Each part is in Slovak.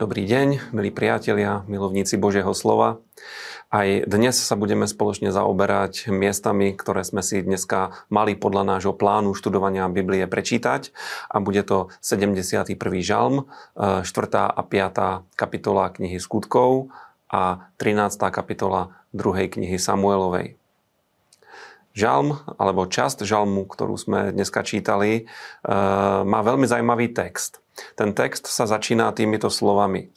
Dobrý deň, milí priatelia, milovníci Božieho slova. Aj dnes sa budeme spoločne zaoberať miestami, ktoré sme si dneska mali podľa nášho plánu študovania Biblie prečítať. A bude to 71. žalm, 4. E, a 5. kapitola knihy Skutkov a 13. kapitola 2. knihy Samuelovej. Žalm, alebo časť žalmu, ktorú sme dneska čítali, e, má veľmi zaujímavý text. Ten text sa začína týmito slovami.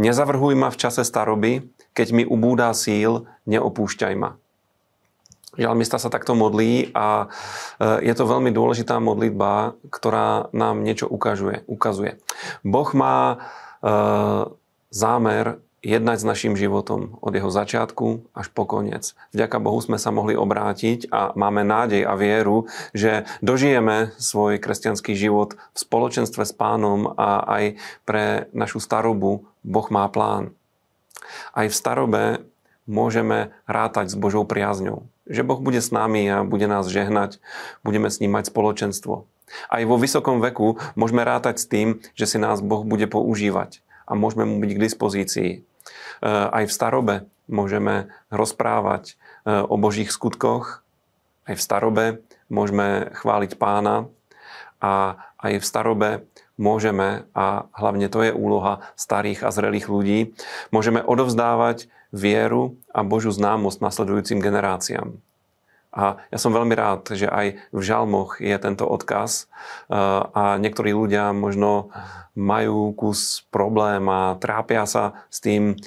Nezavrhuj ma v čase staroby, keď mi ubúdá síl, neopúšťaj ma. Žalmista sa takto modlí a e, je to veľmi dôležitá modlitba, ktorá nám niečo ukazuje. ukazuje. Boh má e, zámer jednať s našim životom od jeho začiatku až po koniec. Vďaka Bohu sme sa mohli obrátiť a máme nádej a vieru, že dožijeme svoj kresťanský život v spoločenstve s pánom a aj pre našu starobu Boh má plán. Aj v starobe môžeme rátať s Božou priazňou. Že Boh bude s nami a bude nás žehnať, budeme s ním mať spoločenstvo. Aj vo vysokom veku môžeme rátať s tým, že si nás Boh bude používať a môžeme mu byť k dispozícii. Eh, aj v starobe môžeme rozprávať eh, o Božích skutkoch, aj v starobe môžeme chváliť pána a aj v starobe môžeme, a hlavne to je úloha starých a zrelých ľudí, môžeme odovzdávať vieru a Božiu známosť nasledujúcim generáciám. A ja som veľmi rád, že aj v žalmoch je tento odkaz a niektorí ľudia možno majú kus problém a trápia sa s tým,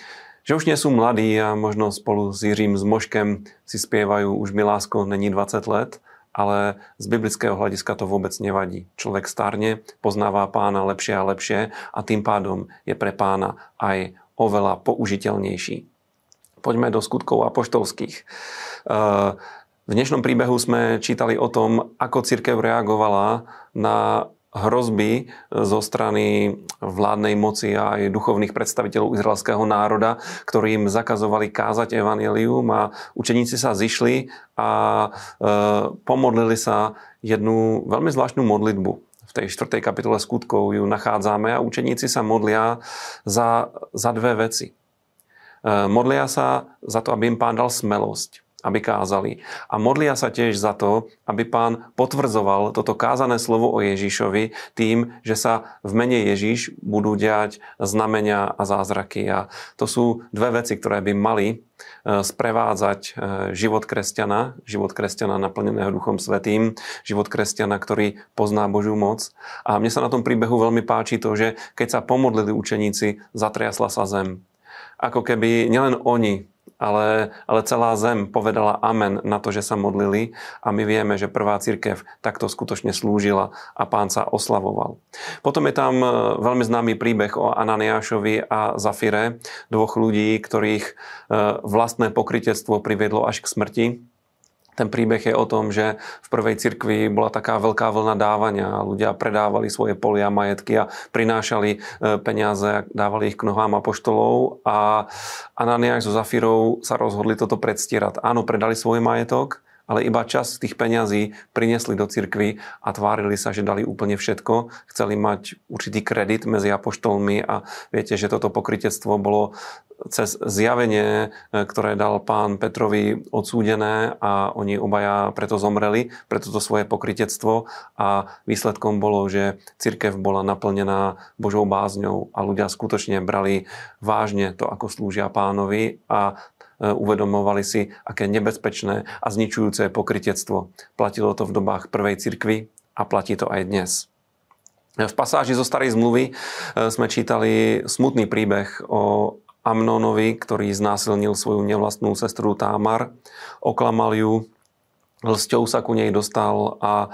že už nie sú mladí a možno spolu s Jiřím s Moškem si spievajú už Milásko není 20 let, ale z biblického hľadiska to vôbec nevadí. Človek starne, poznáva pána lepšie a lepšie a tým pádom je pre pána aj oveľa použiteľnejší. Poďme do skutkov apoštolských. V dnešnom príbehu sme čítali o tom, ako církev reagovala na hrozby zo strany vládnej moci a aj duchovných predstaviteľov izraelského národa, ktorí im zakazovali kázať evanelium a učeníci sa zišli a e, pomodlili sa jednu veľmi zvláštnu modlitbu. V tej 4. kapitole skutkov ju nachádzame a učeníci sa modlia za, za dve veci. E, modlia sa za to, aby im pán dal smelosť aby kázali. A modlia sa tiež za to, aby pán potvrdzoval toto kázané slovo o Ježišovi tým, že sa v mene Ježiš budú diať znamenia a zázraky. A to sú dve veci, ktoré by mali e, sprevádzať e, život kresťana, život kresťana naplneného Duchom Svetým, život kresťana, ktorý pozná Božiu moc. A mne sa na tom príbehu veľmi páči to, že keď sa pomodlili učeníci, zatriasla sa zem. Ako keby nielen oni ale, ale celá zem povedala amen na to, že sa modlili a my vieme, že prvá církev takto skutočne slúžila a pán sa oslavoval. Potom je tam e, veľmi známy príbeh o Ananiášovi a Zafire, dvoch ľudí, ktorých e, vlastné pokrytectvo priviedlo až k smrti ten príbeh je o tom, že v prvej cirkvi bola taká veľká vlna dávania. Ľudia predávali svoje polia, majetky a prinášali e, peniaze, dávali ich k nohám apoštolov a Ananiáš so Zafirou sa rozhodli toto predstierať. Áno, predali svoj majetok, ale iba čas tých peňazí priniesli do cirkvy a tvárili sa, že dali úplne všetko. Chceli mať určitý kredit medzi apoštolmi a viete, že toto pokrytectvo bolo cez zjavenie, e, ktoré dal pán Petrovi odsúdené a oni obaja preto zomreli, preto to svoje pokrytectvo a výsledkom bolo, že cirkev bola naplnená Božou bázňou a ľudia skutočne brali vážne to, ako slúžia pánovi a uvedomovali si, aké nebezpečné a zničujúce pokrytectvo. Platilo to v dobách prvej cirkvy a platí to aj dnes. V pasáži zo Starej zmluvy e, sme čítali smutný príbeh o Amnonovi, ktorý znásilnil svoju nevlastnú sestru Támar, oklamal ju, lsťou sa ku nej dostal a e,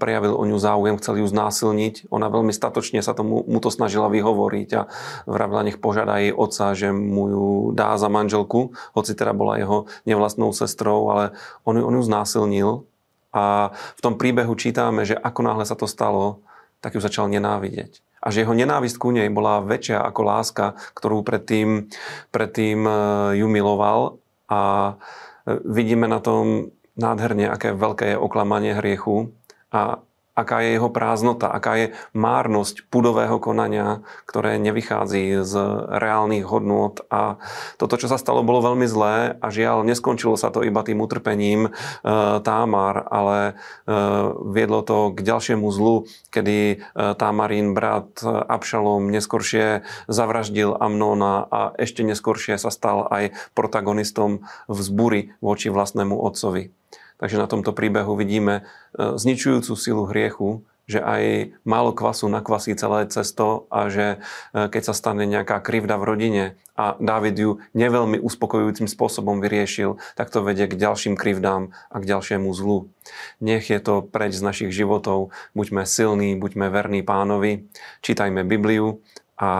prejavil o ňu záujem, chcel ju znásilniť. Ona veľmi statočne sa tomu, mu to snažila vyhovoriť a vravila, nech požiada jej otca, že mu ju dá za manželku, hoci teda bola jeho nevlastnou sestrou, ale on, on ju znásilnil. A v tom príbehu čítame, že ako náhle sa to stalo, tak ju začal nenávidieť a že jeho nenávisť ku nej bola väčšia ako láska, ktorú predtým, predtým e, ju miloval a e, vidíme na tom nádherne, aké veľké je oklamanie hriechu a aká je jeho prázdnota, aká je márnosť pudového konania, ktoré nevychádza z reálnych hodnôt. A toto, čo sa stalo, bolo veľmi zlé a žiaľ, neskončilo sa to iba tým utrpením e, Támar, ale e, viedlo to k ďalšiemu zlu, kedy e, Támarín brat Abšalom neskoršie zavraždil Amnóna a ešte neskoršie sa stal aj protagonistom vzbury voči vlastnému otcovi. Takže na tomto príbehu vidíme e, zničujúcu silu hriechu, že aj málo kvasu nakvasí celé cesto a že e, keď sa stane nejaká krivda v rodine a Dávid ju neveľmi uspokojujúcim spôsobom vyriešil, tak to vedie k ďalším krivdám a k ďalšiemu zlu. Nech je to preč z našich životov. Buďme silní, buďme verní pánovi, čítajme Bibliu a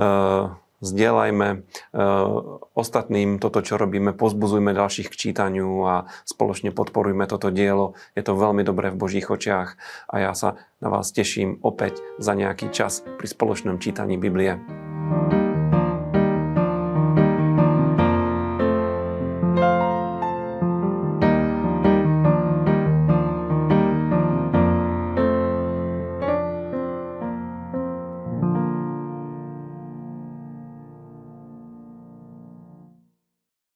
e, zdieľajme e, ostatným toto, čo robíme, pozbuzujme ďalších k čítaniu a spoločne podporujme toto dielo. Je to veľmi dobré v Božích očiach a ja sa na vás teším opäť za nejaký čas pri spoločnom čítaní Biblie. thank you